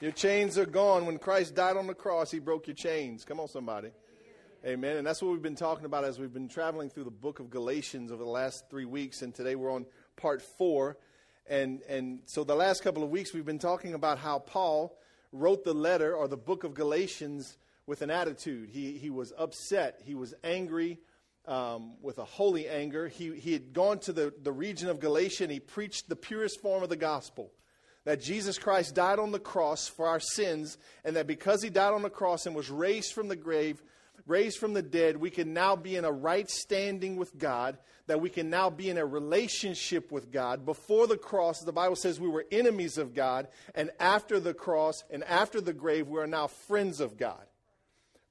Your chains are gone. When Christ died on the cross, he broke your chains. Come on, somebody. Amen. And that's what we've been talking about as we've been traveling through the book of Galatians over the last three weeks. And today we're on part four. And, and so the last couple of weeks we've been talking about how Paul wrote the letter or the book of Galatians with an attitude. He, he was upset, he was angry. Um, with a holy anger. He, he had gone to the, the region of Galatia and he preached the purest form of the gospel that Jesus Christ died on the cross for our sins, and that because he died on the cross and was raised from the grave, raised from the dead, we can now be in a right standing with God, that we can now be in a relationship with God. Before the cross, the Bible says we were enemies of God, and after the cross and after the grave, we are now friends of God.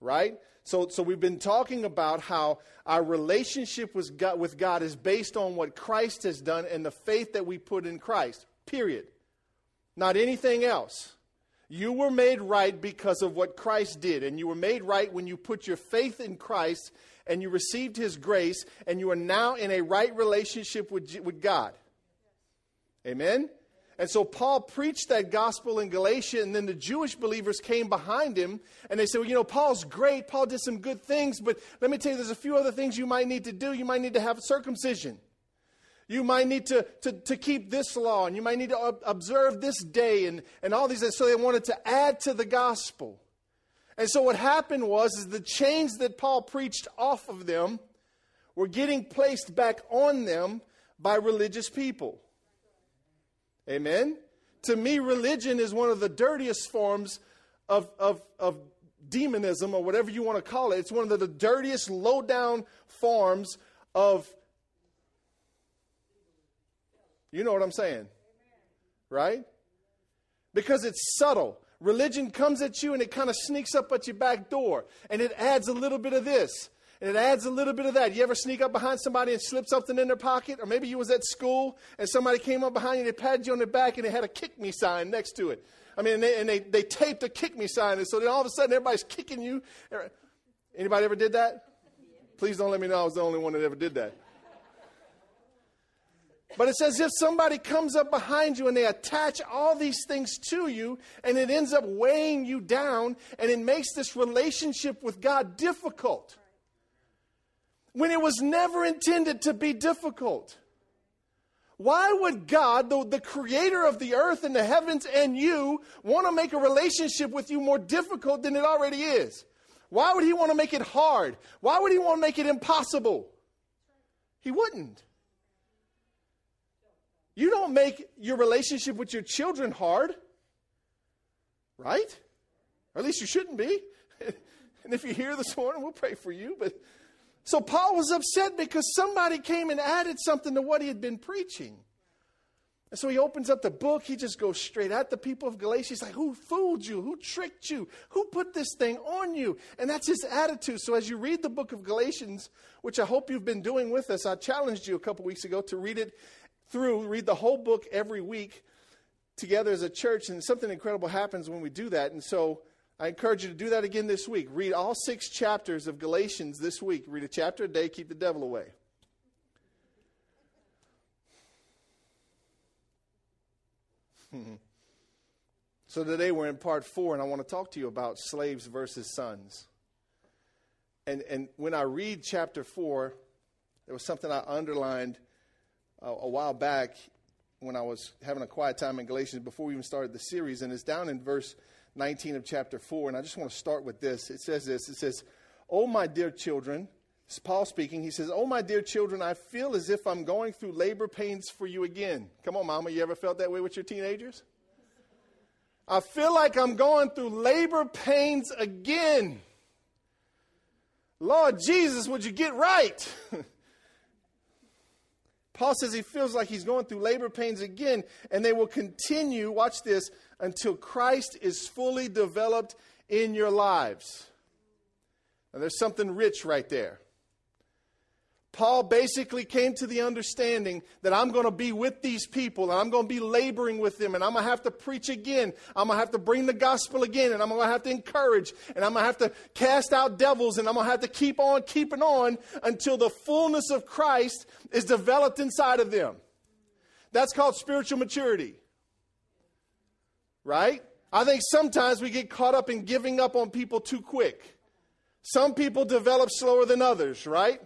Right? So, so we've been talking about how our relationship with God, with God is based on what Christ has done and the faith that we put in Christ. Period not anything else. You were made right because of what Christ did, and you were made right when you put your faith in Christ and you received His grace, and you are now in a right relationship with, with God. Amen? And so Paul preached that gospel in Galatia, and then the Jewish believers came behind him and they said, Well, you know, Paul's great. Paul did some good things, but let me tell you, there's a few other things you might need to do. You might need to have circumcision. You might need to, to, to keep this law, and you might need to observe this day, and, and all these. things. So they wanted to add to the gospel. And so what happened was is the chains that Paul preached off of them were getting placed back on them by religious people. Amen? To me, religion is one of the dirtiest forms of, of, of demonism, or whatever you want to call it. It's one of the dirtiest, low down forms of you know what I'm saying? Right? Because it's subtle. Religion comes at you and it kind of sneaks up at your back door and it adds a little bit of this and it adds a little bit of that. You ever sneak up behind somebody and slip something in their pocket? Or maybe you was at school and somebody came up behind you and they patted you on the back and they had a kick me sign next to it. I mean, and they, and they, they taped a kick me sign and so then all of a sudden everybody's kicking you. Anybody ever did that? Please don't let me know I was the only one that ever did that. But it's as if somebody comes up behind you and they attach all these things to you, and it ends up weighing you down, and it makes this relationship with God difficult. When it was never intended to be difficult. Why would God, the, the creator of the earth and the heavens and you, want to make a relationship with you more difficult than it already is? Why would He want to make it hard? Why would He want to make it impossible? He wouldn't. You don't make your relationship with your children hard, right? Or at least you shouldn't be. and if you're here this morning, we'll pray for you. But so Paul was upset because somebody came and added something to what he had been preaching. And so he opens up the book. He just goes straight at the people of Galatia. He's like, Who fooled you? Who tricked you? Who put this thing on you? And that's his attitude. So as you read the book of Galatians, which I hope you've been doing with us, I challenged you a couple weeks ago to read it through, read the whole book every week together as a church, and something incredible happens when we do that. And so I encourage you to do that again this week. Read all six chapters of Galatians this week. Read a chapter a day, keep the devil away. so today we're in part four, and I want to talk to you about slaves versus sons. And, and when I read chapter four, there was something I underlined a, a while back when I was having a quiet time in Galatians before we even started the series, and it's down in verse 19 of chapter 4. And I just want to start with this. It says this It says, Oh, my dear children, is Paul speaking. He says, Oh, my dear children, I feel as if I'm going through labor pains for you again. Come on, mama, you ever felt that way with your teenagers? I feel like I'm going through labor pains again. Lord Jesus, would you get right? Paul says he feels like he's going through labor pains again, and they will continue, watch this, until Christ is fully developed in your lives. Now, there's something rich right there. Paul basically came to the understanding that I'm going to be with these people and I'm going to be laboring with them and I'm going to have to preach again. I'm going to have to bring the gospel again and I'm going to have to encourage and I'm going to have to cast out devils and I'm going to have to keep on keeping on until the fullness of Christ is developed inside of them. That's called spiritual maturity. Right? I think sometimes we get caught up in giving up on people too quick. Some people develop slower than others, right?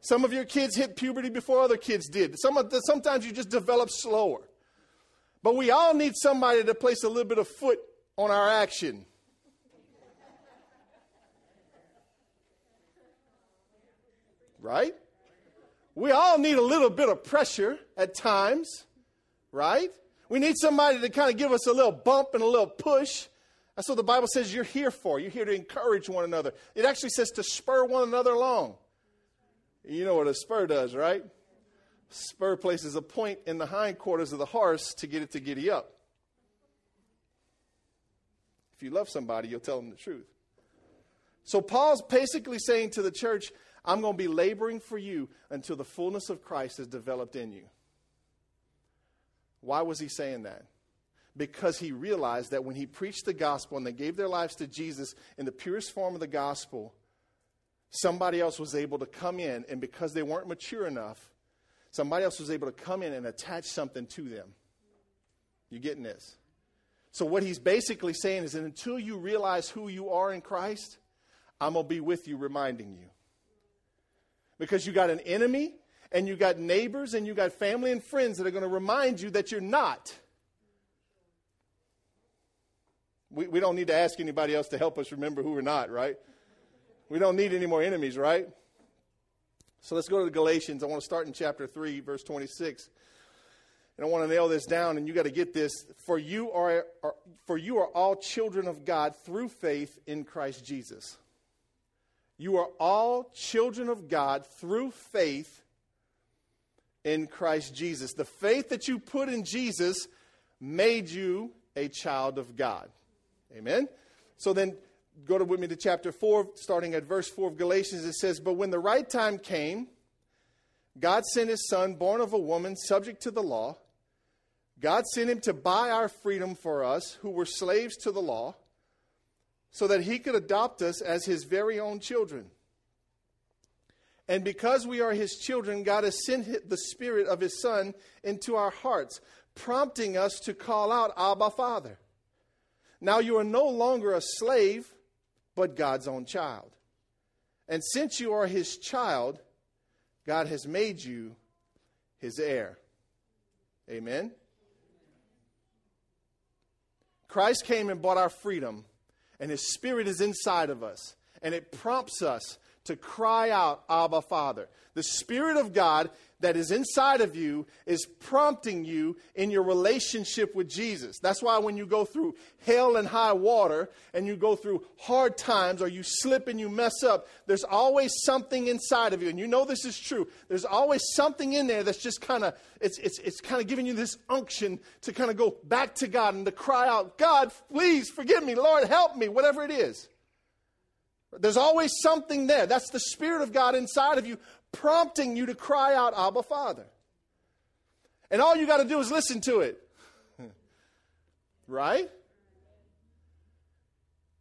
Some of your kids hit puberty before other kids did. Some the, sometimes you just develop slower. But we all need somebody to place a little bit of foot on our action. Right? We all need a little bit of pressure at times, right? We need somebody to kind of give us a little bump and a little push. That's what the Bible says you're here for. You're here to encourage one another. It actually says to spur one another along. You know what a spur does, right? Spur places a point in the hindquarters of the horse to get it to giddy up. If you love somebody, you'll tell them the truth. So Paul's basically saying to the church, I'm going to be laboring for you until the fullness of Christ is developed in you. Why was he saying that? Because he realized that when he preached the gospel and they gave their lives to Jesus in the purest form of the gospel, somebody else was able to come in, and because they weren't mature enough, somebody else was able to come in and attach something to them. You getting this? So, what he's basically saying is that until you realize who you are in Christ, I'm going to be with you reminding you. Because you got an enemy, and you got neighbors, and you got family and friends that are going to remind you that you're not. We, we don't need to ask anybody else to help us remember who we're not, right? We don't need any more enemies, right? So let's go to the Galatians. I want to start in chapter 3, verse 26. And I want to nail this down, and you got to get this. For you are, are, for you are all children of God through faith in Christ Jesus. You are all children of God through faith in Christ Jesus. The faith that you put in Jesus made you a child of God. Amen. So then go to with me to chapter 4, starting at verse 4 of Galatians. It says, But when the right time came, God sent his son, born of a woman, subject to the law. God sent him to buy our freedom for us, who were slaves to the law, so that he could adopt us as his very own children. And because we are his children, God has sent the Spirit of his Son into our hearts, prompting us to call out, Abba, Father. Now you are no longer a slave but God's own child. And since you are his child, God has made you his heir. Amen. Christ came and bought our freedom, and his spirit is inside of us, and it prompts us to cry out, Abba, Father. The Spirit of God that is inside of you is prompting you in your relationship with Jesus. That's why when you go through hell and high water and you go through hard times or you slip and you mess up, there's always something inside of you. And you know this is true. There's always something in there that's just kind of it's it's it's kind of giving you this unction to kind of go back to God and to cry out, God, please forgive me, Lord, help me, whatever it is. There's always something there. That's the Spirit of God inside of you prompting you to cry out, Abba, Father. And all you got to do is listen to it. right?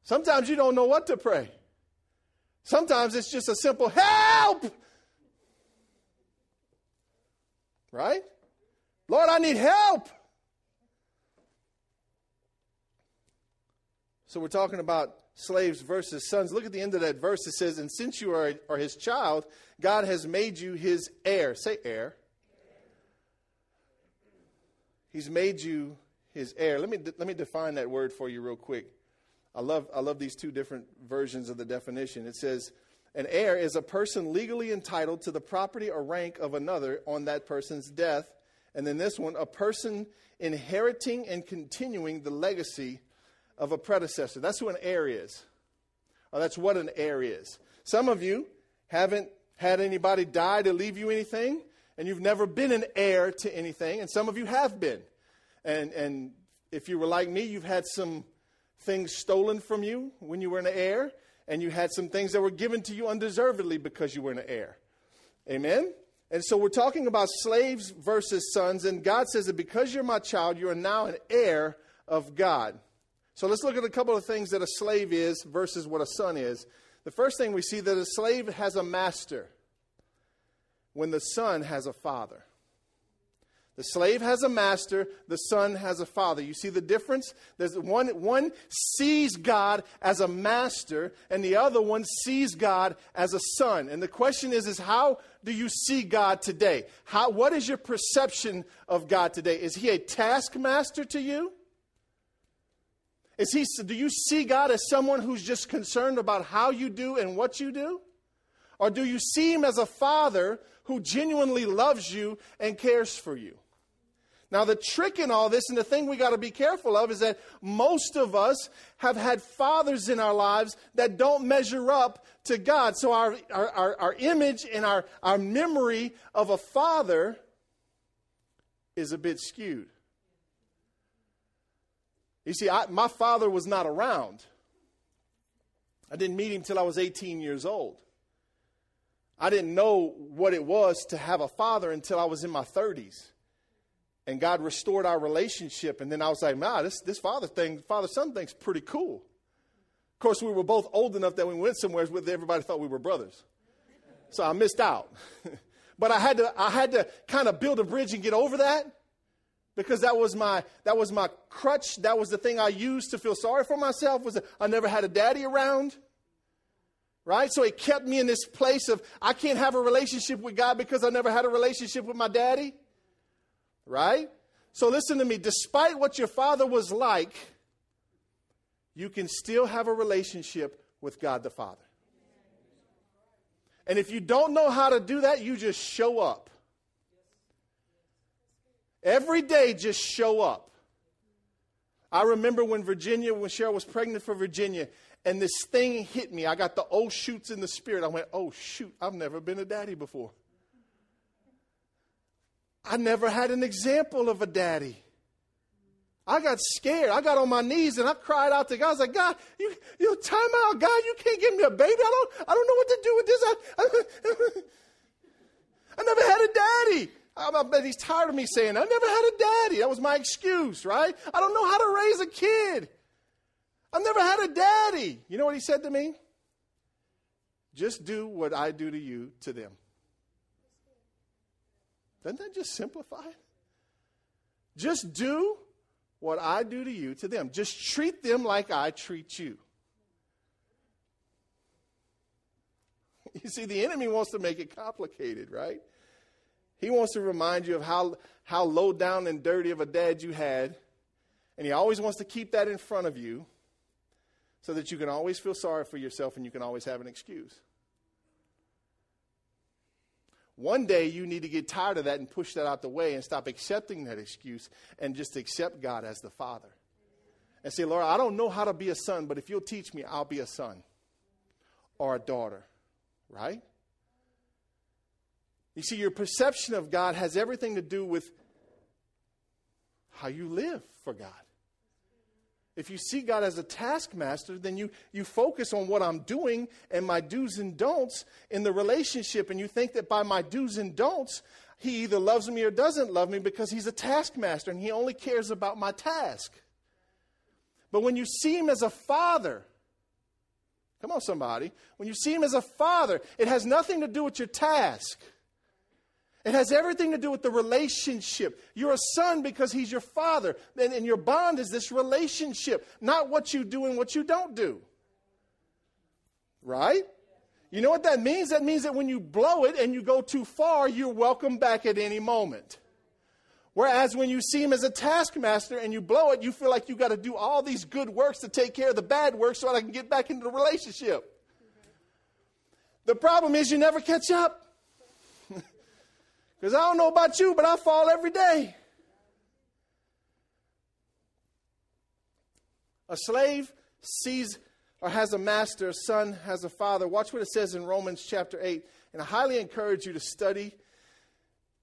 Sometimes you don't know what to pray. Sometimes it's just a simple help. Right? Lord, I need help. So we're talking about slaves versus sons. Look at the end of that verse. It says, And since you are, are his child, God has made you his heir. Say heir. He's made you his heir. Let me, let me define that word for you real quick. I love, I love these two different versions of the definition. It says, An heir is a person legally entitled to the property or rank of another on that person's death. And then this one, a person inheriting and continuing the legacy of a predecessor. That's who an heir is. Or that's what an heir is. Some of you haven't had anybody die to leave you anything, and you've never been an heir to anything, and some of you have been. And, and if you were like me, you've had some things stolen from you when you were an heir, and you had some things that were given to you undeservedly because you were an heir. Amen? And so we're talking about slaves versus sons, and God says that because you're my child, you are now an heir of God. So let's look at a couple of things that a slave is versus what a son is. The first thing we see that a slave has a master when the son has a father. The slave has a master, the son has a father. You see the difference? There's one, one sees God as a master, and the other one sees God as a son. And the question is, is how do you see God today? How, what is your perception of God today? Is he a taskmaster to you? Is he, do you see God as someone who's just concerned about how you do and what you do? Or do you see him as a father who genuinely loves you and cares for you? Now, the trick in all this, and the thing we got to be careful of, is that most of us have had fathers in our lives that don't measure up to God. So, our, our, our, our image and our, our memory of a father is a bit skewed. You see, I, my father was not around. I didn't meet him till I was 18 years old. I didn't know what it was to have a father until I was in my 30s. And God restored our relationship. And then I was like, man, this, this father thing, father son thing's pretty cool. Of course, we were both old enough that we went somewhere with everybody thought we were brothers. So I missed out. but I had to I had to kind of build a bridge and get over that because that was my that was my crutch. That was the thing i used to feel sorry for myself was i never had a daddy around. Right? So it kept me in this place of i can't have a relationship with god because i never had a relationship with my daddy. Right? So listen to me. Despite what your father was like you can still have a relationship with god the father. And if you don't know how to do that you just show up Every day, just show up. I remember when Virginia, when Cheryl was pregnant for Virginia, and this thing hit me. I got the oh shoots in the spirit. I went, oh shoot, I've never been a daddy before. I never had an example of a daddy. I got scared. I got on my knees and I cried out to God. I was like, God, you, you time out, God. You can't give me a baby. I don't, I don't know what to do with this. I, I, I never had a daddy. I bet he's tired of me saying, I never had a daddy. That was my excuse, right? I don't know how to raise a kid. I've never had a daddy. You know what he said to me? Just do what I do to you to them. Doesn't that just simplify it? Just do what I do to you to them. Just treat them like I treat you. You see, the enemy wants to make it complicated, right? He wants to remind you of how, how low down and dirty of a dad you had. And he always wants to keep that in front of you so that you can always feel sorry for yourself and you can always have an excuse. One day you need to get tired of that and push that out the way and stop accepting that excuse and just accept God as the Father. And say, Lord, I don't know how to be a son, but if you'll teach me, I'll be a son or a daughter. Right? You see, your perception of God has everything to do with how you live for God. If you see God as a taskmaster, then you, you focus on what I'm doing and my do's and don'ts in the relationship, and you think that by my do's and don'ts, he either loves me or doesn't love me because he's a taskmaster and he only cares about my task. But when you see him as a father, come on, somebody, when you see him as a father, it has nothing to do with your task. It has everything to do with the relationship. You're a son because he's your father. And, and your bond is this relationship, not what you do and what you don't do. Right? You know what that means? That means that when you blow it and you go too far, you're welcome back at any moment. Whereas when you see him as a taskmaster and you blow it, you feel like you got to do all these good works to take care of the bad works so I can get back into the relationship. The problem is you never catch up. Because I don't know about you, but I fall every day. A slave sees or has a master, a son has a father. Watch what it says in Romans chapter 8. And I highly encourage you to study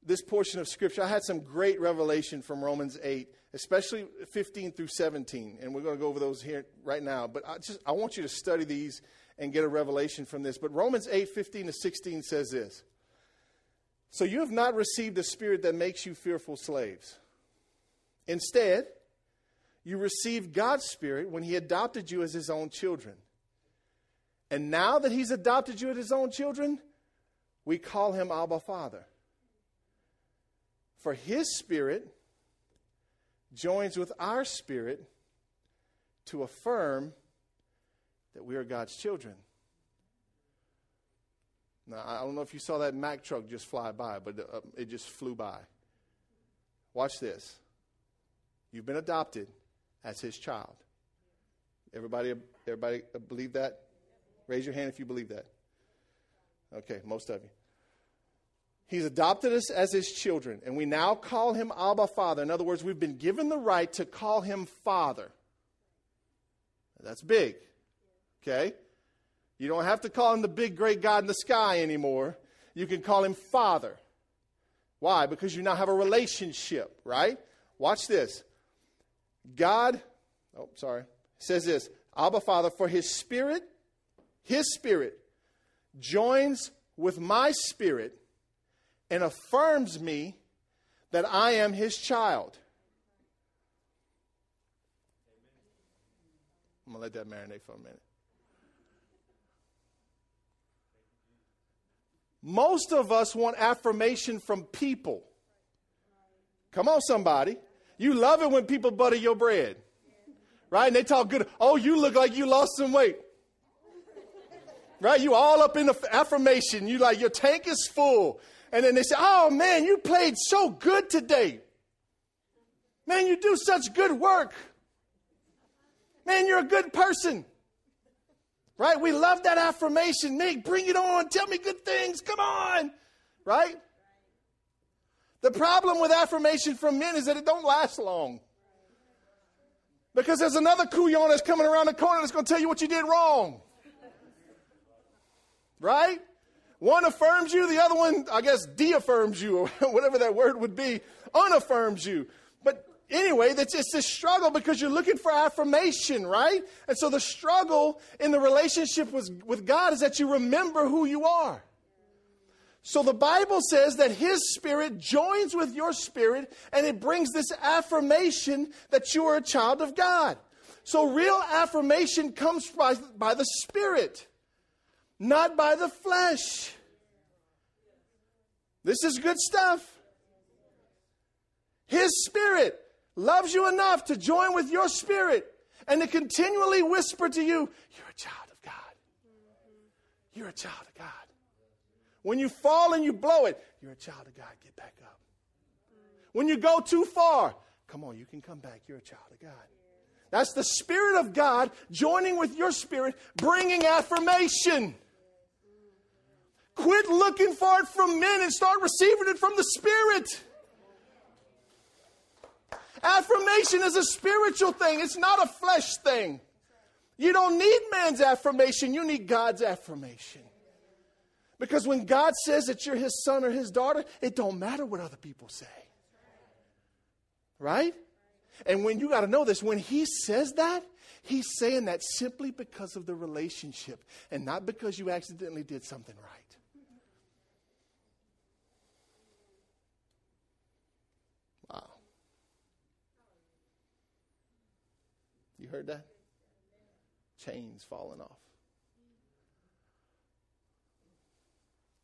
this portion of Scripture. I had some great revelation from Romans 8, especially 15 through 17. And we're going to go over those here right now. But I just I want you to study these and get a revelation from this. But Romans 8, 15 to 16 says this. So you have not received a spirit that makes you fearful slaves. Instead, you received God's spirit when he adopted you as his own children. And now that he's adopted you as his own children, we call him Abba Father. For his spirit joins with our spirit to affirm that we are God's children. Now, I don't know if you saw that Mack truck just fly by, but uh, it just flew by. Watch this. You've been adopted as his child. Everybody, everybody believe that? Raise your hand if you believe that. Okay, most of you. He's adopted us as his children, and we now call him Abba Father. In other words, we've been given the right to call him Father. That's big. Okay? You don't have to call him the big, great God in the sky anymore. You can call him Father. Why? Because you now have a relationship, right? Watch this. God, oh, sorry, says this Abba Father, for his spirit, his spirit, joins with my spirit and affirms me that I am his child. I'm going to let that marinate for a minute. Most of us want affirmation from people. Come on, somebody. You love it when people butter your bread, right? And they talk good. Oh, you look like you lost some weight, right? You all up in the affirmation. You like your tank is full, and then they say, "Oh man, you played so good today. Man, you do such good work. Man, you're a good person." Right? We love that affirmation. Nick, bring it on. Tell me good things. Come on. Right? The problem with affirmation from men is that it don't last long. Because there's another kuyon that's coming around the corner that's going to tell you what you did wrong. Right? One affirms you, the other one, I guess, de-affirms you, or whatever that word would be, unaffirms you. Anyway, it's this struggle because you're looking for affirmation, right? And so the struggle in the relationship with, with God is that you remember who you are. So the Bible says that His Spirit joins with your spirit and it brings this affirmation that you are a child of God. So real affirmation comes by, by the Spirit, not by the flesh. This is good stuff. His Spirit loves you enough to join with your spirit and to continually whisper to you, You're a child of God. You're a child of God. When you fall and you blow it, you're a child of God. Get back up. When you go too far, come on, you can come back. You're a child of God. That's the Spirit of God joining with your spirit, bringing affirmation. Quit looking for it from men and start receiving it from the Spirit. Affirmation is a spiritual thing, it's not a flesh thing. You don't need man's affirmation, you need God's affirmation. Because when God says that you're his son or his daughter, it don't matter what other people say. Right? And when you got to know this, when he says that, he's saying that simply because of the relationship and not because you accidentally did something right. Heard that? Chains falling off.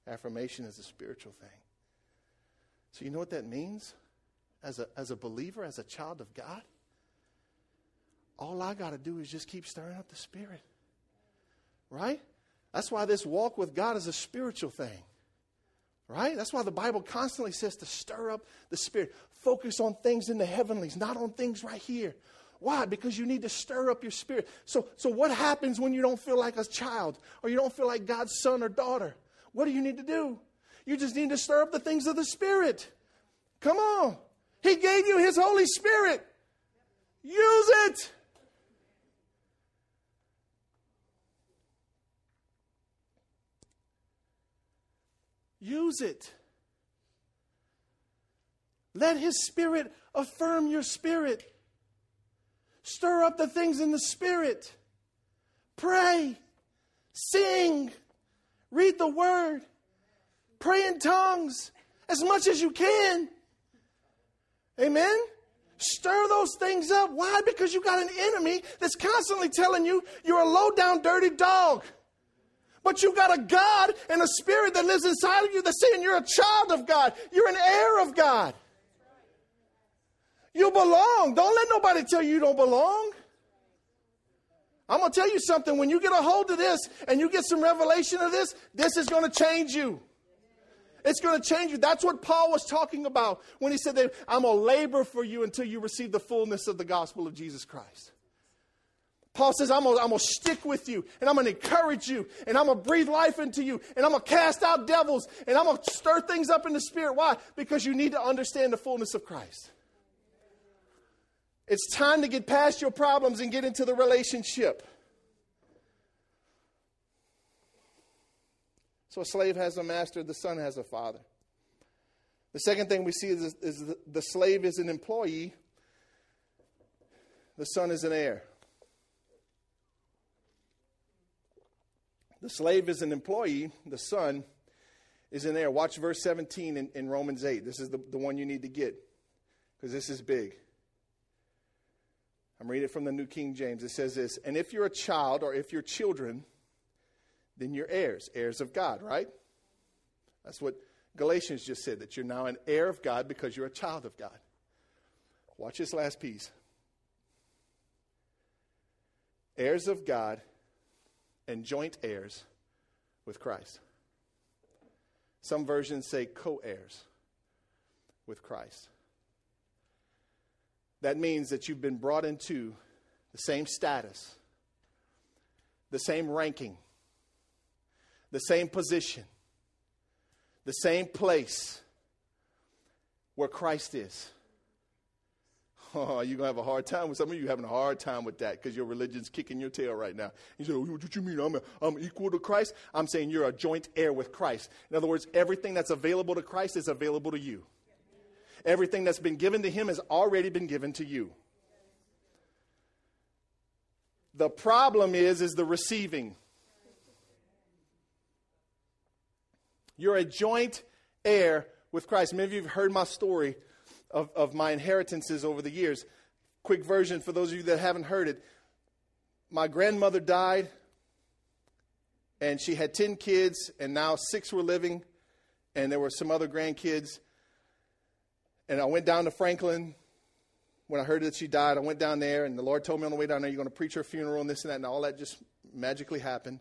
Affirmation is a spiritual thing. So, you know what that means? As a, as a believer, as a child of God, all I got to do is just keep stirring up the Spirit. Right? That's why this walk with God is a spiritual thing. Right? That's why the Bible constantly says to stir up the Spirit. Focus on things in the heavenlies, not on things right here. Why? Because you need to stir up your spirit. So, so what happens when you don't feel like a child or you don't feel like God's son or daughter? What do you need to do? You just need to stir up the things of the Spirit. Come on. He gave you His Holy Spirit. Use it. Use it. Let His Spirit affirm your spirit. Stir up the things in the Spirit. Pray. Sing. Read the Word. Pray in tongues as much as you can. Amen? Stir those things up. Why? Because you got an enemy that's constantly telling you you're a low down, dirty dog. But you got a God and a spirit that lives inside of you that's saying you're a child of God. You're an heir of God. You belong. Don't let nobody tell you you don't belong. I'm going to tell you something. When you get a hold of this and you get some revelation of this, this is going to change you. It's going to change you. That's what Paul was talking about when he said that I'm going to labor for you until you receive the fullness of the gospel of Jesus Christ. Paul says, I'm going to stick with you and I'm going to encourage you and I'm going to breathe life into you and I'm going to cast out devils and I'm going to stir things up in the spirit. Why? Because you need to understand the fullness of Christ. It's time to get past your problems and get into the relationship. So a slave has a master, the son has a father. The second thing we see is, is the, slave is an employee, the son is an heir. The slave is an employee, the son is an heir. Watch verse 17 in, in Romans 8. This is the, the one you need to get because this is big. I'm reading it from the New King James. It says this And if you're a child or if you're children, then you're heirs, heirs of God, right? That's what Galatians just said, that you're now an heir of God because you're a child of God. Watch this last piece heirs of God and joint heirs with Christ. Some versions say co heirs with Christ. That means that you've been brought into the same status, the same ranking, the same position, the same place where Christ is. Oh, you're going to have a hard time with some of you having a hard time with that because your religion's kicking your tail right now. You say, oh, what you mean? I'm, a, I'm equal to Christ? I'm saying you're a joint heir with Christ. In other words, everything that's available to Christ is available to you. Everything that's been given to him has already been given to you. The problem is is the receiving. You're a joint heir with Christ. Many of you have heard my story of, of my inheritances over the years. Quick version for those of you that haven't heard it. My grandmother died, and she had 10 kids, and now six were living, and there were some other grandkids. And I went down to Franklin when I heard that she died. I went down there, and the Lord told me on the way down there, you're going to preach her funeral and this and that, and all that just magically happened.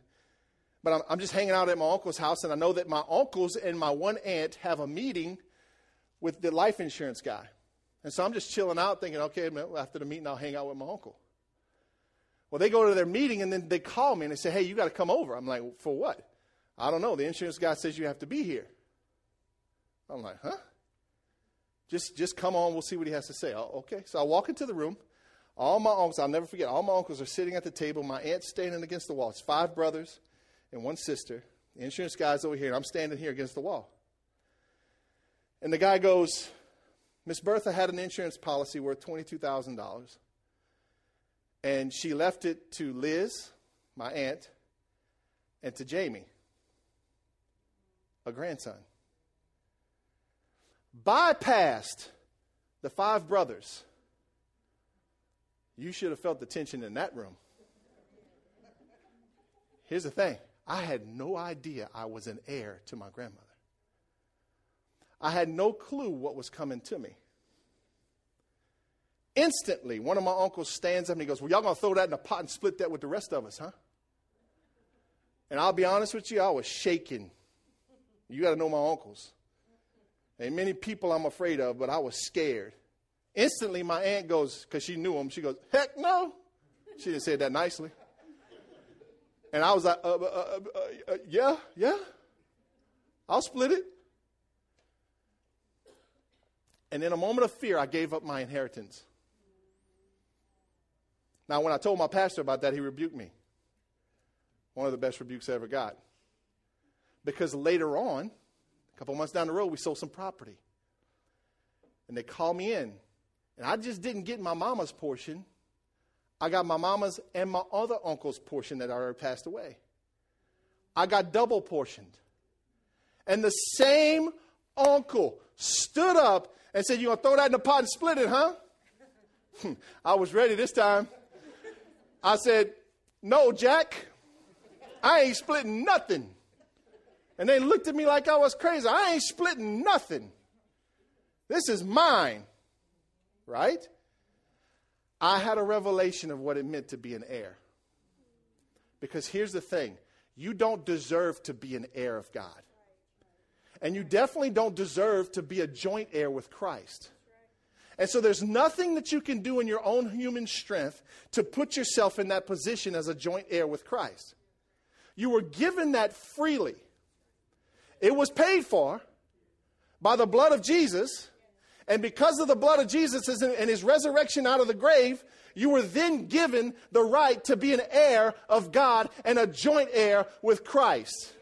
But I'm, I'm just hanging out at my uncle's house, and I know that my uncles and my one aunt have a meeting with the life insurance guy. And so I'm just chilling out thinking, okay, after the meeting, I'll hang out with my uncle. Well, they go to their meeting and then they call me and they say, hey, you got to come over. I'm like, for what? I don't know. The insurance guy says you have to be here. I'm like, huh? Just, just come on. We'll see what he has to say. Oh, okay. So I walk into the room. All my uncles, I'll never forget, all my uncles are sitting at the table. My aunt's standing against the wall. It's five brothers and one sister. The insurance guy's over here, and I'm standing here against the wall. And the guy goes, Miss Bertha had an insurance policy worth $22,000. And she left it to Liz, my aunt, and to Jamie, a grandson bypassed the five brothers, you should have felt the tension in that room. Here's the thing I had no idea I was an heir to my grandmother. I had no clue what was coming to me. Instantly, one of my uncles stands up and he goes, Well, y'all gonna throw that in a pot and split that with the rest of us, huh? And I'll be honest with you, I was shaking. You got to know my uncles. And many people I'm afraid of, but I was scared. Instantly, my aunt goes, because she knew him, she goes, heck no. She didn't say that nicely. And I was like, uh, uh, uh, uh, yeah, yeah. I'll split it. And in a moment of fear, I gave up my inheritance. Now, when I told my pastor about that, he rebuked me. One of the best rebukes I ever got. Because later on, couple months down the road, we sold some property. And they called me in. And I just didn't get my mama's portion. I got my mama's and my other uncle's portion that already passed away. I got double portioned. And the same uncle stood up and said, You're going to throw that in the pot and split it, huh? I was ready this time. I said, No, Jack, I ain't splitting nothing. And they looked at me like I was crazy. I ain't splitting nothing. This is mine. right? I had a revelation of what it meant to be an heir. Because here's the thing you don't deserve to be an heir of God. And you definitely don't deserve to be a joint heir with Christ. And so there's nothing that you can do in your own human strength to put yourself in that position as a joint heir with Christ. You were given that freely. It was paid for by the blood of Jesus. And because of the blood of Jesus and his resurrection out of the grave, you were then given the right to be an heir of God and a joint heir with Christ.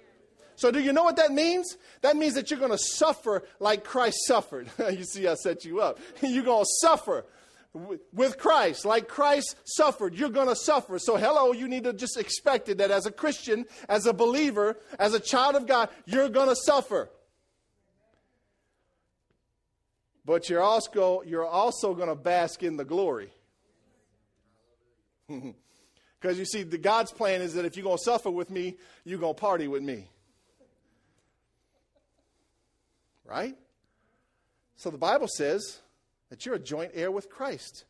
So, do you know what that means? That means that you're going to suffer like Christ suffered. you see, I set you up. you're going to suffer with Christ, like Christ suffered. You're going to suffer. So, hello, you need to just expect it that as a Christian, as a believer, as a child of God, you're going to suffer. But you're also, you're also going to bask in the glory. Because you see, the God's plan is that if you're going to suffer with me, you're going to party with me. Right? So the Bible says that you're a joint heir with Christ.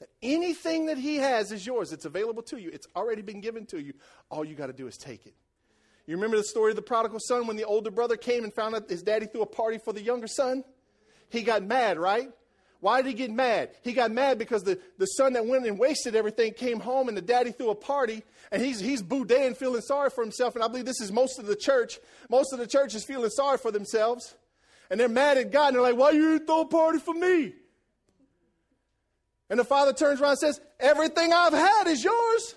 That anything that he has is yours. It's available to you. It's already been given to you. All you got to do is take it. You remember the story of the prodigal son when the older brother came and found out his daddy threw a party for the younger son? He got mad, right? Why did he get mad? He got mad because the, the son that went and wasted everything came home and the daddy threw a party and he's, he's boudin feeling sorry for himself. And I believe this is most of the church. Most of the church is feeling sorry for themselves. And they're mad at God and they're like, why you throw a party for me? And the father turns around and says, everything I've had is yours.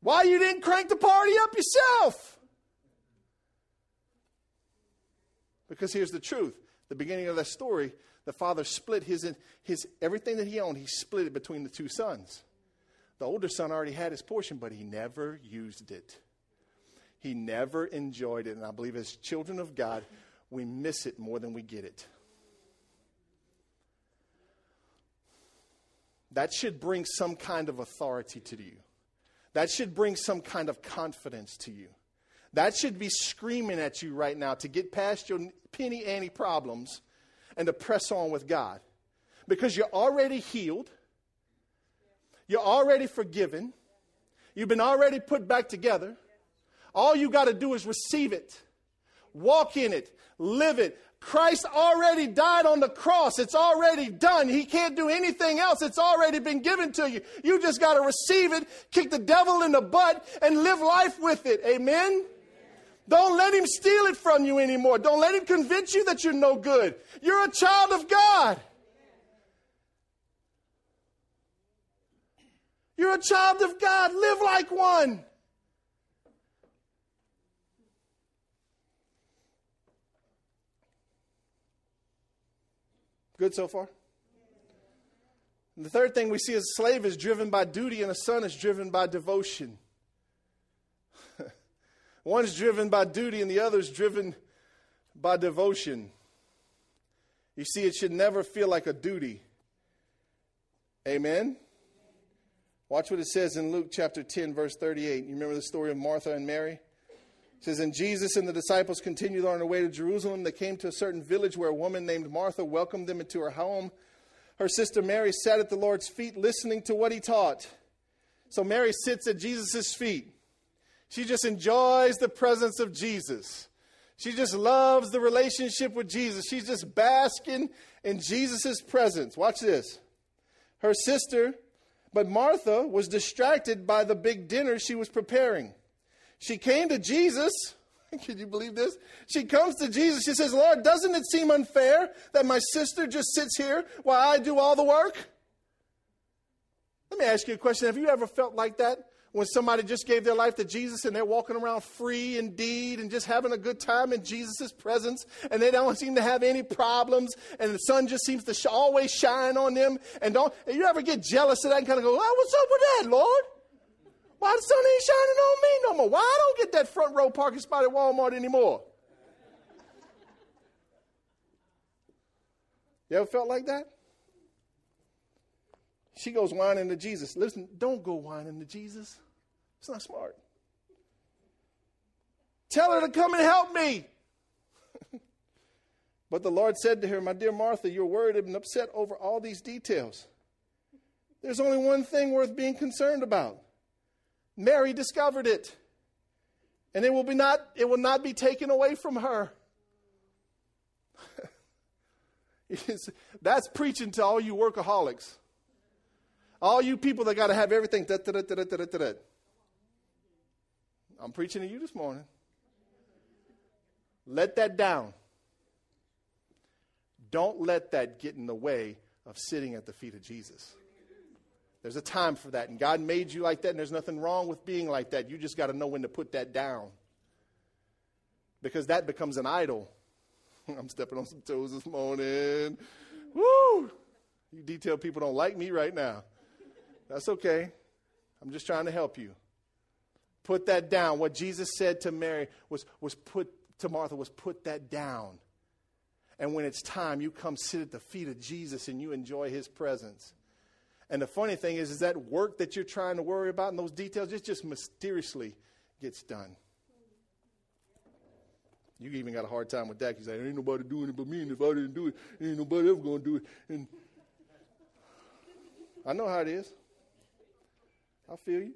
Why you didn't crank the party up yourself? Because here's the truth the beginning of that story, the father split his, his everything that he owned, he split it between the two sons. The older son already had his portion, but he never used it. He never enjoyed it. And I believe as children of God, we miss it more than we get it. That should bring some kind of authority to you. That should bring some kind of confidence to you. That should be screaming at you right now to get past your penny ante problems and to press on with God. Because you're already healed, you're already forgiven, you've been already put back together. All you got to do is receive it, walk in it, live it. Christ already died on the cross. It's already done. He can't do anything else. It's already been given to you. You just got to receive it, kick the devil in the butt, and live life with it. Amen? Don't let him steal it from you anymore. Don't let him convince you that you're no good. You're a child of God. You're a child of God. Live like one. Good so far? And the third thing we see is a slave is driven by duty and a son is driven by devotion. One's driven by duty and the other's driven by devotion. You see, it should never feel like a duty. Amen? Watch what it says in Luke chapter 10, verse 38. You remember the story of Martha and Mary? It says, And Jesus and the disciples continued on their way to Jerusalem. They came to a certain village where a woman named Martha welcomed them into her home. Her sister Mary sat at the Lord's feet listening to what he taught. So Mary sits at Jesus' feet. She just enjoys the presence of Jesus. She just loves the relationship with Jesus. She's just basking in Jesus' presence. Watch this. Her sister, but Martha was distracted by the big dinner she was preparing. She came to Jesus. Can you believe this? She comes to Jesus. She says, Lord, doesn't it seem unfair that my sister just sits here while I do all the work? Let me ask you a question. Have you ever felt like that? when somebody just gave their life to Jesus and they're walking around free indeed and just having a good time in Jesus' presence and they don't seem to have any problems and the sun just seems to sh- always shine on them and don't and you ever get jealous of that and kind of go, oh, what's up with that, Lord? Why the sun ain't shining on me no more? Why I don't get that front row parking spot at Walmart anymore? You ever felt like that? She goes whining to Jesus. Listen, don't go whining to Jesus. It's not smart. Tell her to come and help me. But the Lord said to her, My dear Martha, you're worried and upset over all these details. There's only one thing worth being concerned about. Mary discovered it. And it will, be not, it will not be taken away from her. That's preaching to all you workaholics. All you people that got to have everything. Da, da, da, I'm preaching to you this morning. Let that down. Don't let that get in the way of sitting at the feet of Jesus. There's a time for that. And God made you like that, and there's nothing wrong with being like that. You just got to know when to put that down. Because that becomes an idol. I'm stepping on some toes this morning. Woo! You detail people don't like me right now. That's okay. I'm just trying to help you. Put that down. What Jesus said to Mary was, was put to Martha was put that down. And when it's time, you come sit at the feet of Jesus and you enjoy his presence. And the funny thing is, is that work that you're trying to worry about and those details, it just mysteriously gets done. You even got a hard time with that. You say, ain't nobody doing it but me, and if I didn't do it, ain't nobody ever going to do it. And I know how it is. I feel you.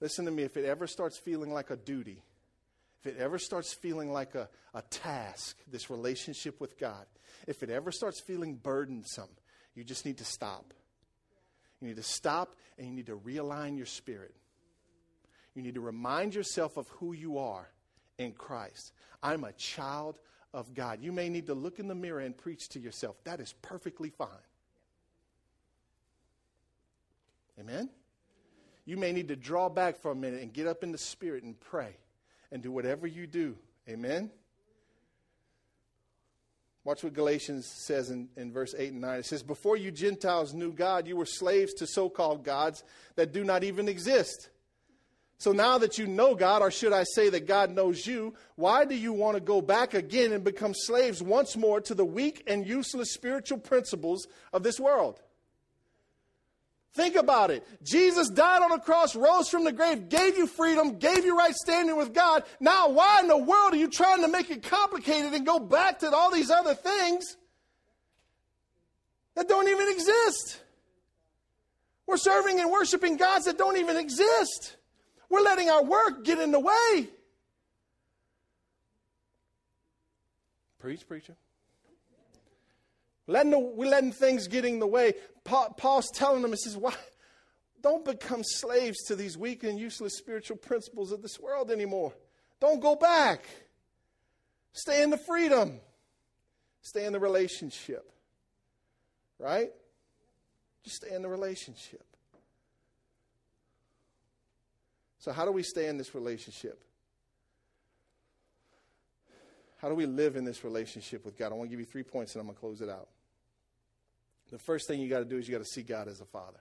Listen to me. If it ever starts feeling like a duty, if it ever starts feeling like a, a task, this relationship with God, if it ever starts feeling burdensome, you just need to stop. You need to stop and you need to realign your spirit. You need to remind yourself of who you are in Christ. I'm a child of God. You may need to look in the mirror and preach to yourself. That is perfectly fine. Amen? You may need to draw back for a minute and get up in the spirit and pray and do whatever you do. Amen? Watch what Galatians says in, in verse 8 and 9. It says, Before you Gentiles knew God, you were slaves to so called gods that do not even exist. So now that you know God, or should I say that God knows you, why do you want to go back again and become slaves once more to the weak and useless spiritual principles of this world? Think about it. Jesus died on the cross, rose from the grave, gave you freedom, gave you right standing with God. Now, why in the world are you trying to make it complicated and go back to all these other things that don't even exist? We're serving and worshiping gods that don't even exist. We're letting our work get in the way. Preach, preacher. Letting the, letting things get in the way. Paul, Paul's telling them, he says, why? Don't become slaves to these weak and useless spiritual principles of this world anymore. Don't go back. Stay in the freedom. Stay in the relationship. Right? Just stay in the relationship. So, how do we stay in this relationship? How do we live in this relationship with God? I want to give you three points and I'm going to close it out. The first thing you got to do is you got to see God as a father.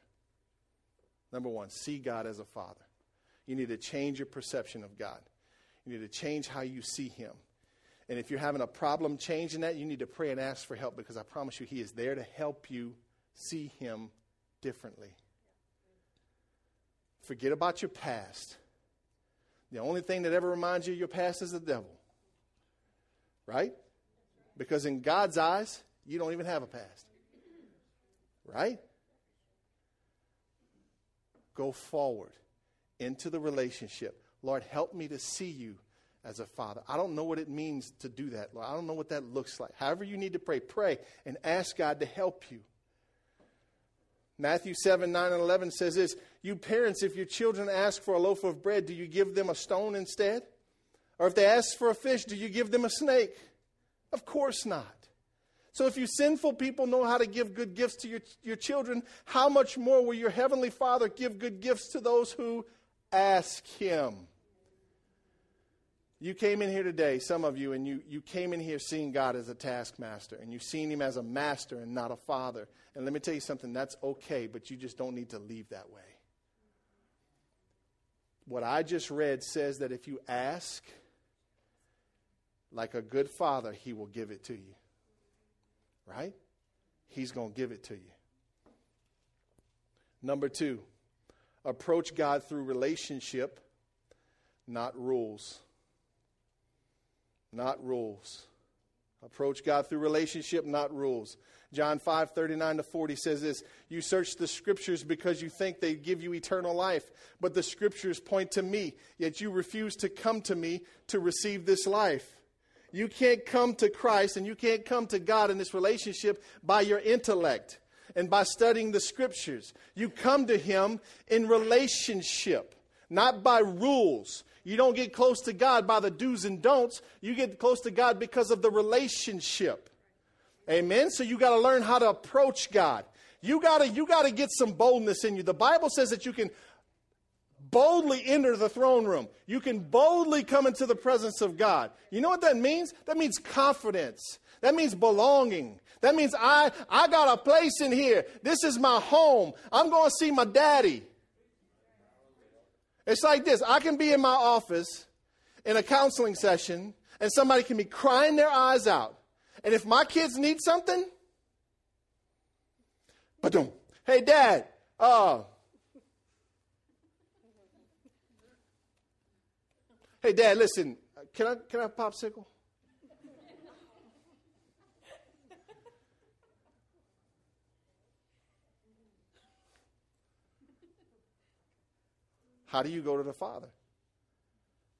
Number one, see God as a father. You need to change your perception of God. You need to change how you see Him. And if you're having a problem changing that, you need to pray and ask for help because I promise you, He is there to help you see Him differently. Forget about your past. The only thing that ever reminds you of your past is the devil. Right? Because in God's eyes, you don't even have a past. Right? Go forward into the relationship. Lord, help me to see you as a father. I don't know what it means to do that, Lord. I don't know what that looks like. However, you need to pray, pray and ask God to help you. Matthew 7, 9, and 11 says this You parents, if your children ask for a loaf of bread, do you give them a stone instead? Or if they ask for a fish, do you give them a snake? Of course not. So if you sinful people know how to give good gifts to your, your children, how much more will your heavenly Father give good gifts to those who ask him? You came in here today, some of you, and you, you came in here seeing God as a taskmaster, and you've seen him as a master and not a father. And let me tell you something, that's okay, but you just don't need to leave that way. What I just read says that if you ask like a good father, he will give it to you right? He's going to give it to you. Number two, approach God through relationship, not rules. not rules. Approach God through relationship, not rules. John 5, 39 to 40 says this You search the scriptures because you think they give you eternal life, but the scriptures point to me, yet you refuse to come to me to receive this life. You can't come to Christ and you can't come to God in this relationship by your intellect and by studying the scriptures. You come to Him in relationship, not by rules. You don't get close to God by the do's and don'ts. You get close to God because of the relationship. Amen. So you got to learn how to approach God. You got to you got to get some boldness in you. The Bible says that you can boldly enter the throne room. You can boldly come into the presence of God. You know what that means? That means confidence. That means belonging. That means I, I got a place in here. This is my home. I'm going to see my daddy. It's like this I can be in my office in a counseling session, and somebody can be crying their eyes out. And if my kids need something, but don't. Hey, dad, uh, hey, dad, listen, uh, can I, can I have a popsicle? How do you go to the Father?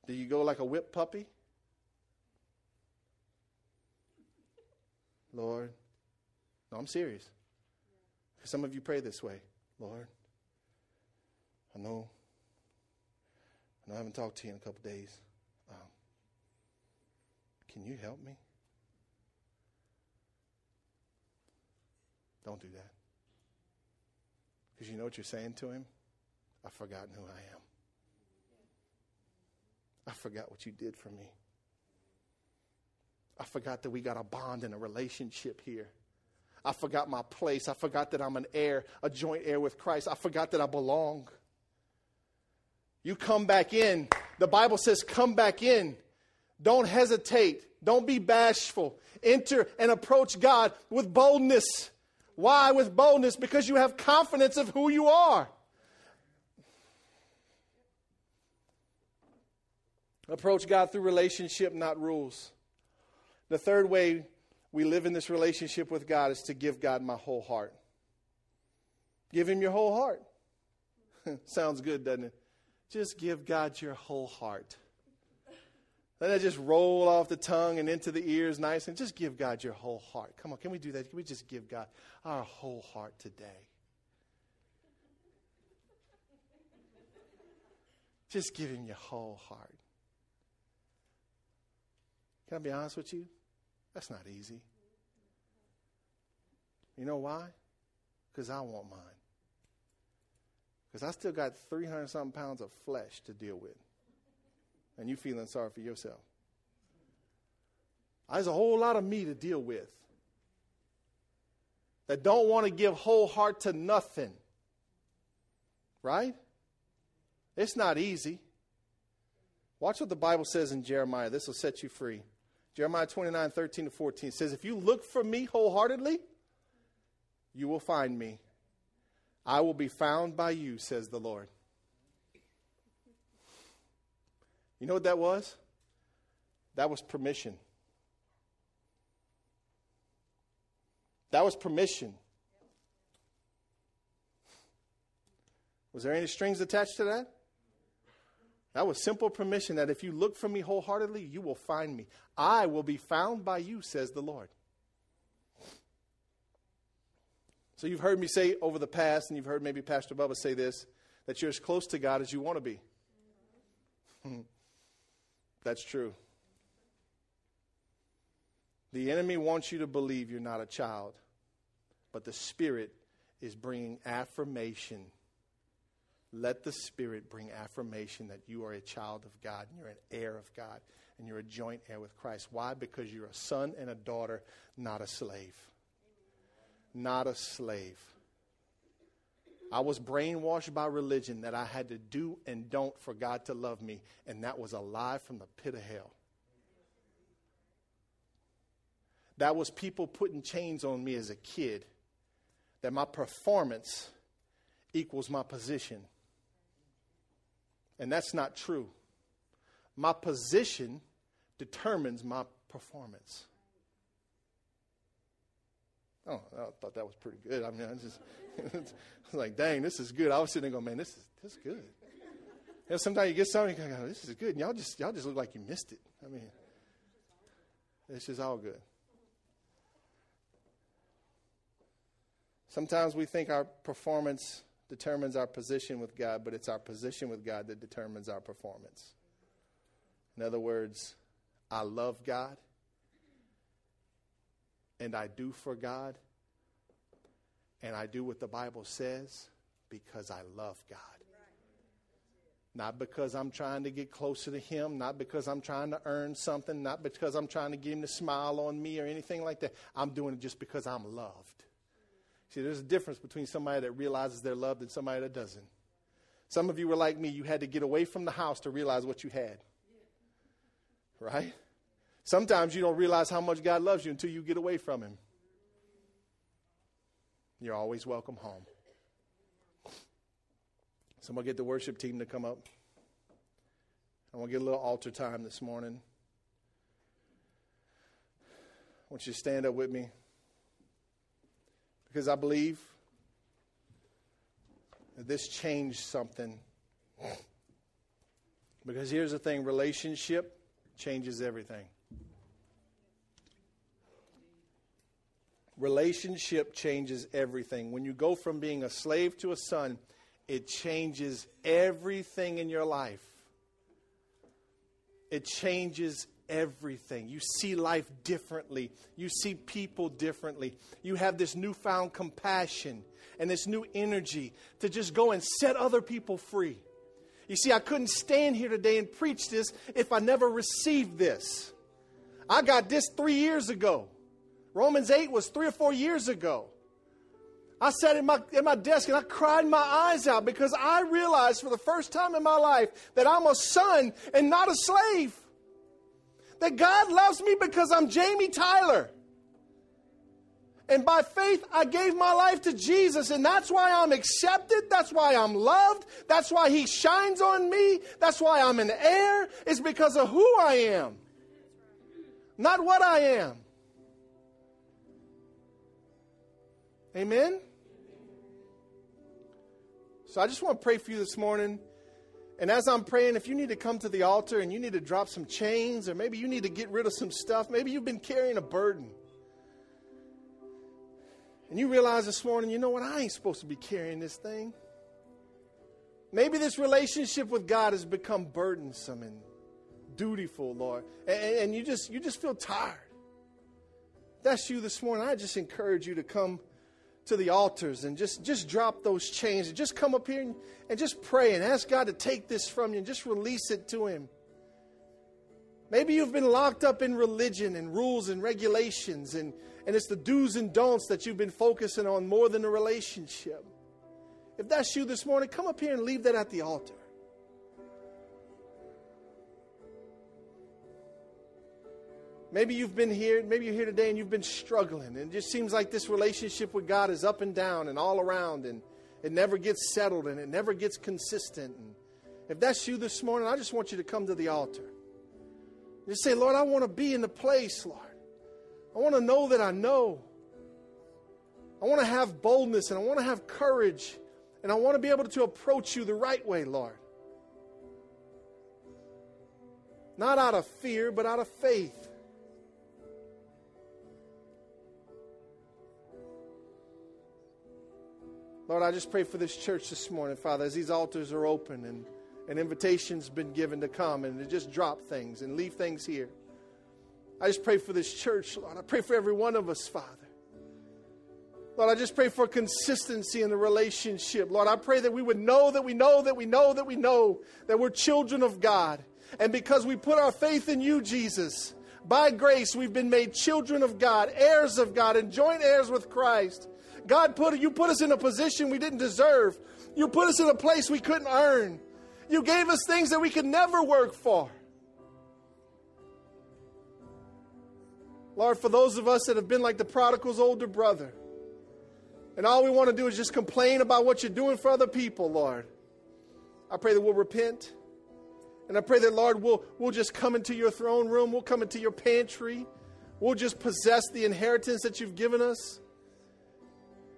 Do you go like a whipped puppy? Lord, no, I'm serious. Some of you pray this way Lord, I know, I I haven't talked to you in a couple days. Um, can you help me? Don't do that. Because you know what you're saying to him? I've forgotten who I am. I forgot what you did for me. I forgot that we got a bond and a relationship here. I forgot my place. I forgot that I'm an heir, a joint heir with Christ. I forgot that I belong. You come back in. The Bible says, come back in. Don't hesitate. Don't be bashful. Enter and approach God with boldness. Why with boldness? Because you have confidence of who you are. Approach God through relationship, not rules. The third way we live in this relationship with God is to give God my whole heart. Give Him your whole heart. Sounds good, doesn't it? Just give God your whole heart. Let that just roll off the tongue and into the ears nice and just give God your whole heart. Come on, can we do that? Can we just give God our whole heart today? Just give Him your whole heart. Can I be honest with you? That's not easy. You know why? Because I want mine. Because I still got 300 something pounds of flesh to deal with. And you feeling sorry for yourself. There's a whole lot of me to deal with that don't want to give whole heart to nothing. Right? It's not easy. Watch what the Bible says in Jeremiah. This will set you free. Jeremiah 29, 13 to 14 says, If you look for me wholeheartedly, you will find me. I will be found by you, says the Lord. You know what that was? That was permission. That was permission. Was there any strings attached to that? That was simple permission that if you look for me wholeheartedly, you will find me. I will be found by you, says the Lord. So you've heard me say over the past, and you've heard maybe Pastor Bubba say this, that you're as close to God as you want to be. That's true. The enemy wants you to believe you're not a child, but the Spirit is bringing affirmation let the Spirit bring affirmation that you are a child of God and you're an heir of God and you're a joint heir with Christ. Why? Because you're a son and a daughter, not a slave. Not a slave. I was brainwashed by religion that I had to do and don't for God to love me, and that was a lie from the pit of hell. That was people putting chains on me as a kid, that my performance equals my position. And that's not true. My position determines my performance. Oh, I thought that was pretty good. I mean, I just I was like, dang, this is good. I was sitting there going, man, this is this is good. And sometimes you get something, you go, this is good, and y'all just y'all just look like you missed it. I mean, it's just all good. Sometimes we think our performance determines our position with God, but it's our position with God that determines our performance. In other words, I love God and I do for God and I do what the Bible says because I love God. Not because I'm trying to get closer to Him, not because I'm trying to earn something, not because I'm trying to get Him to smile on me or anything like that. I'm doing it just because I'm loved. See, there's a difference between somebody that realizes they're loved and somebody that doesn't. Some of you were like me, you had to get away from the house to realize what you had. Right? Sometimes you don't realize how much God loves you until you get away from Him. You're always welcome home. So I'm going to get the worship team to come up. I want to get a little altar time this morning. I want you to stand up with me because I believe that this changed something. Because here's the thing relationship changes everything. Relationship changes everything. When you go from being a slave to a son, it changes everything in your life. It changes everything. You see life differently. You see people differently. You have this newfound compassion and this new energy to just go and set other people free. You see, I couldn't stand here today and preach this if I never received this. I got this three years ago. Romans 8 was three or four years ago. I sat in my, in my desk and I cried my eyes out because I realized for the first time in my life that I'm a son and not a slave. That God loves me because I'm Jamie Tyler. And by faith, I gave my life to Jesus. And that's why I'm accepted. That's why I'm loved. That's why He shines on me. That's why I'm an heir. It's because of who I am, not what I am. Amen? So I just want to pray for you this morning. And as I'm praying, if you need to come to the altar and you need to drop some chains, or maybe you need to get rid of some stuff, maybe you've been carrying a burden. And you realize this morning, you know what? I ain't supposed to be carrying this thing. Maybe this relationship with God has become burdensome and dutiful, Lord. And, and you just you just feel tired. that's you this morning. I just encourage you to come to the altars and just, just drop those chains and just come up here and, and just pray and ask God to take this from you and just release it to Him. Maybe you've been locked up in religion and rules and regulations, and, and it's the do's and don'ts that you've been focusing on more than the relationship. If that's you this morning, come up here and leave that at the altar. Maybe you've been here, maybe you're here today and you've been struggling, and it just seems like this relationship with God is up and down and all around, and it never gets settled and it never gets consistent. And if that's you this morning, I just want you to come to the altar. Just say, Lord, I want to be in the place, Lord. I want to know that I know. I want to have boldness and I want to have courage and I want to be able to approach you the right way, Lord. Not out of fear, but out of faith. Lord, I just pray for this church this morning, Father, as these altars are open and an invitation's been given to come and to just drop things and leave things here. I just pray for this church, Lord. I pray for every one of us, Father. Lord, I just pray for consistency in the relationship. Lord, I pray that we would know that we know that we know that we know that we're children of God. And because we put our faith in you, Jesus, by grace we've been made children of God, heirs of God, and joint heirs with Christ. God put you put us in a position we didn't deserve. You put us in a place we couldn't earn. You gave us things that we could never work for. Lord, for those of us that have been like the prodigal's older brother, and all we want to do is just complain about what you're doing for other people, Lord, I pray that we'll repent And I pray that, Lord, we'll, we'll just come into your throne room, we'll come into your pantry, we'll just possess the inheritance that you've given us.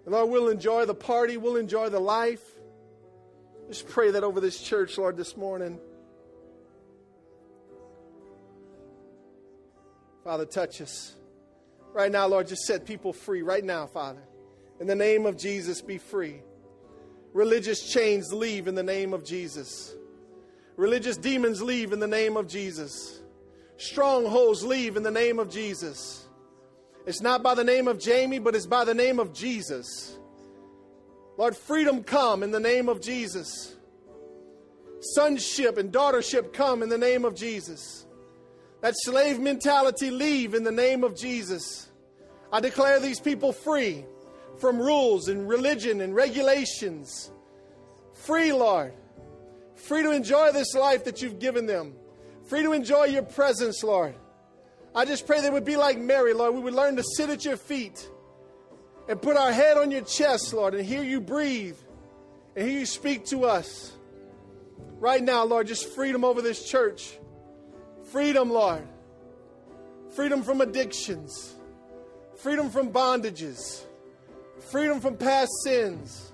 Lord, we'll enjoy the party, we'll enjoy the life. Just pray that over this church, Lord, this morning. Father, touch us. Right now, Lord, just set people free right now, Father. In the name of Jesus, be free. Religious chains leave in the name of Jesus. Religious demons leave in the name of Jesus. Strongholds leave in the name of Jesus. It's not by the name of Jamie, but it's by the name of Jesus. Lord, freedom come in the name of Jesus. Sonship and daughtership come in the name of Jesus. That slave mentality leave in the name of Jesus. I declare these people free from rules and religion and regulations. Free, Lord. Free to enjoy this life that you've given them. Free to enjoy your presence, Lord. I just pray they would be like Mary, Lord. We would learn to sit at your feet and put our head on your chest, Lord, and hear you breathe and hear you speak to us. Right now, Lord, just freedom over this church. Freedom, Lord. Freedom from addictions. Freedom from bondages. Freedom from past sins.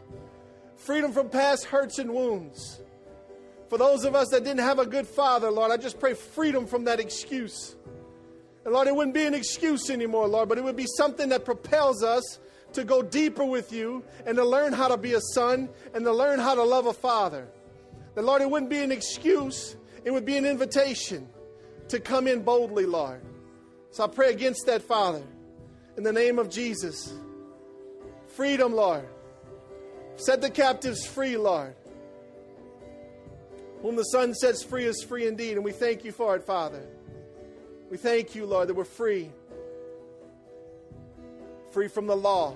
Freedom from past hurts and wounds. For those of us that didn't have a good father, Lord, I just pray freedom from that excuse. And Lord, it wouldn't be an excuse anymore, Lord, but it would be something that propels us to go deeper with you and to learn how to be a son and to learn how to love a father. That, Lord, it wouldn't be an excuse, it would be an invitation to come in boldly, Lord. So I pray against that, Father, in the name of Jesus. Freedom, Lord. Set the captives free, Lord. Whom the Son sets free is free indeed, and we thank you for it, Father. We thank you, Lord, that we're free. Free from the law,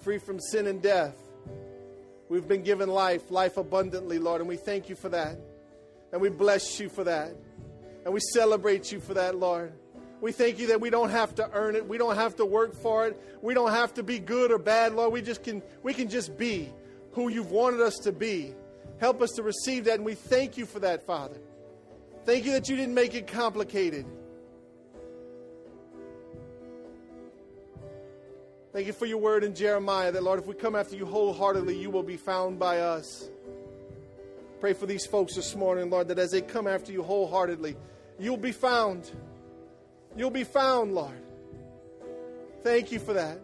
free from sin and death. We've been given life, life abundantly, Lord, and we thank you for that. And we bless you for that. And we celebrate you for that, Lord. We thank you that we don't have to earn it. We don't have to work for it. We don't have to be good or bad, Lord. We just can we can just be who you've wanted us to be. Help us to receive that and we thank you for that, Father. Thank you that you didn't make it complicated. Thank you for your word in Jeremiah that, Lord, if we come after you wholeheartedly, you will be found by us. Pray for these folks this morning, Lord, that as they come after you wholeheartedly, you'll be found. You'll be found, Lord. Thank you for that.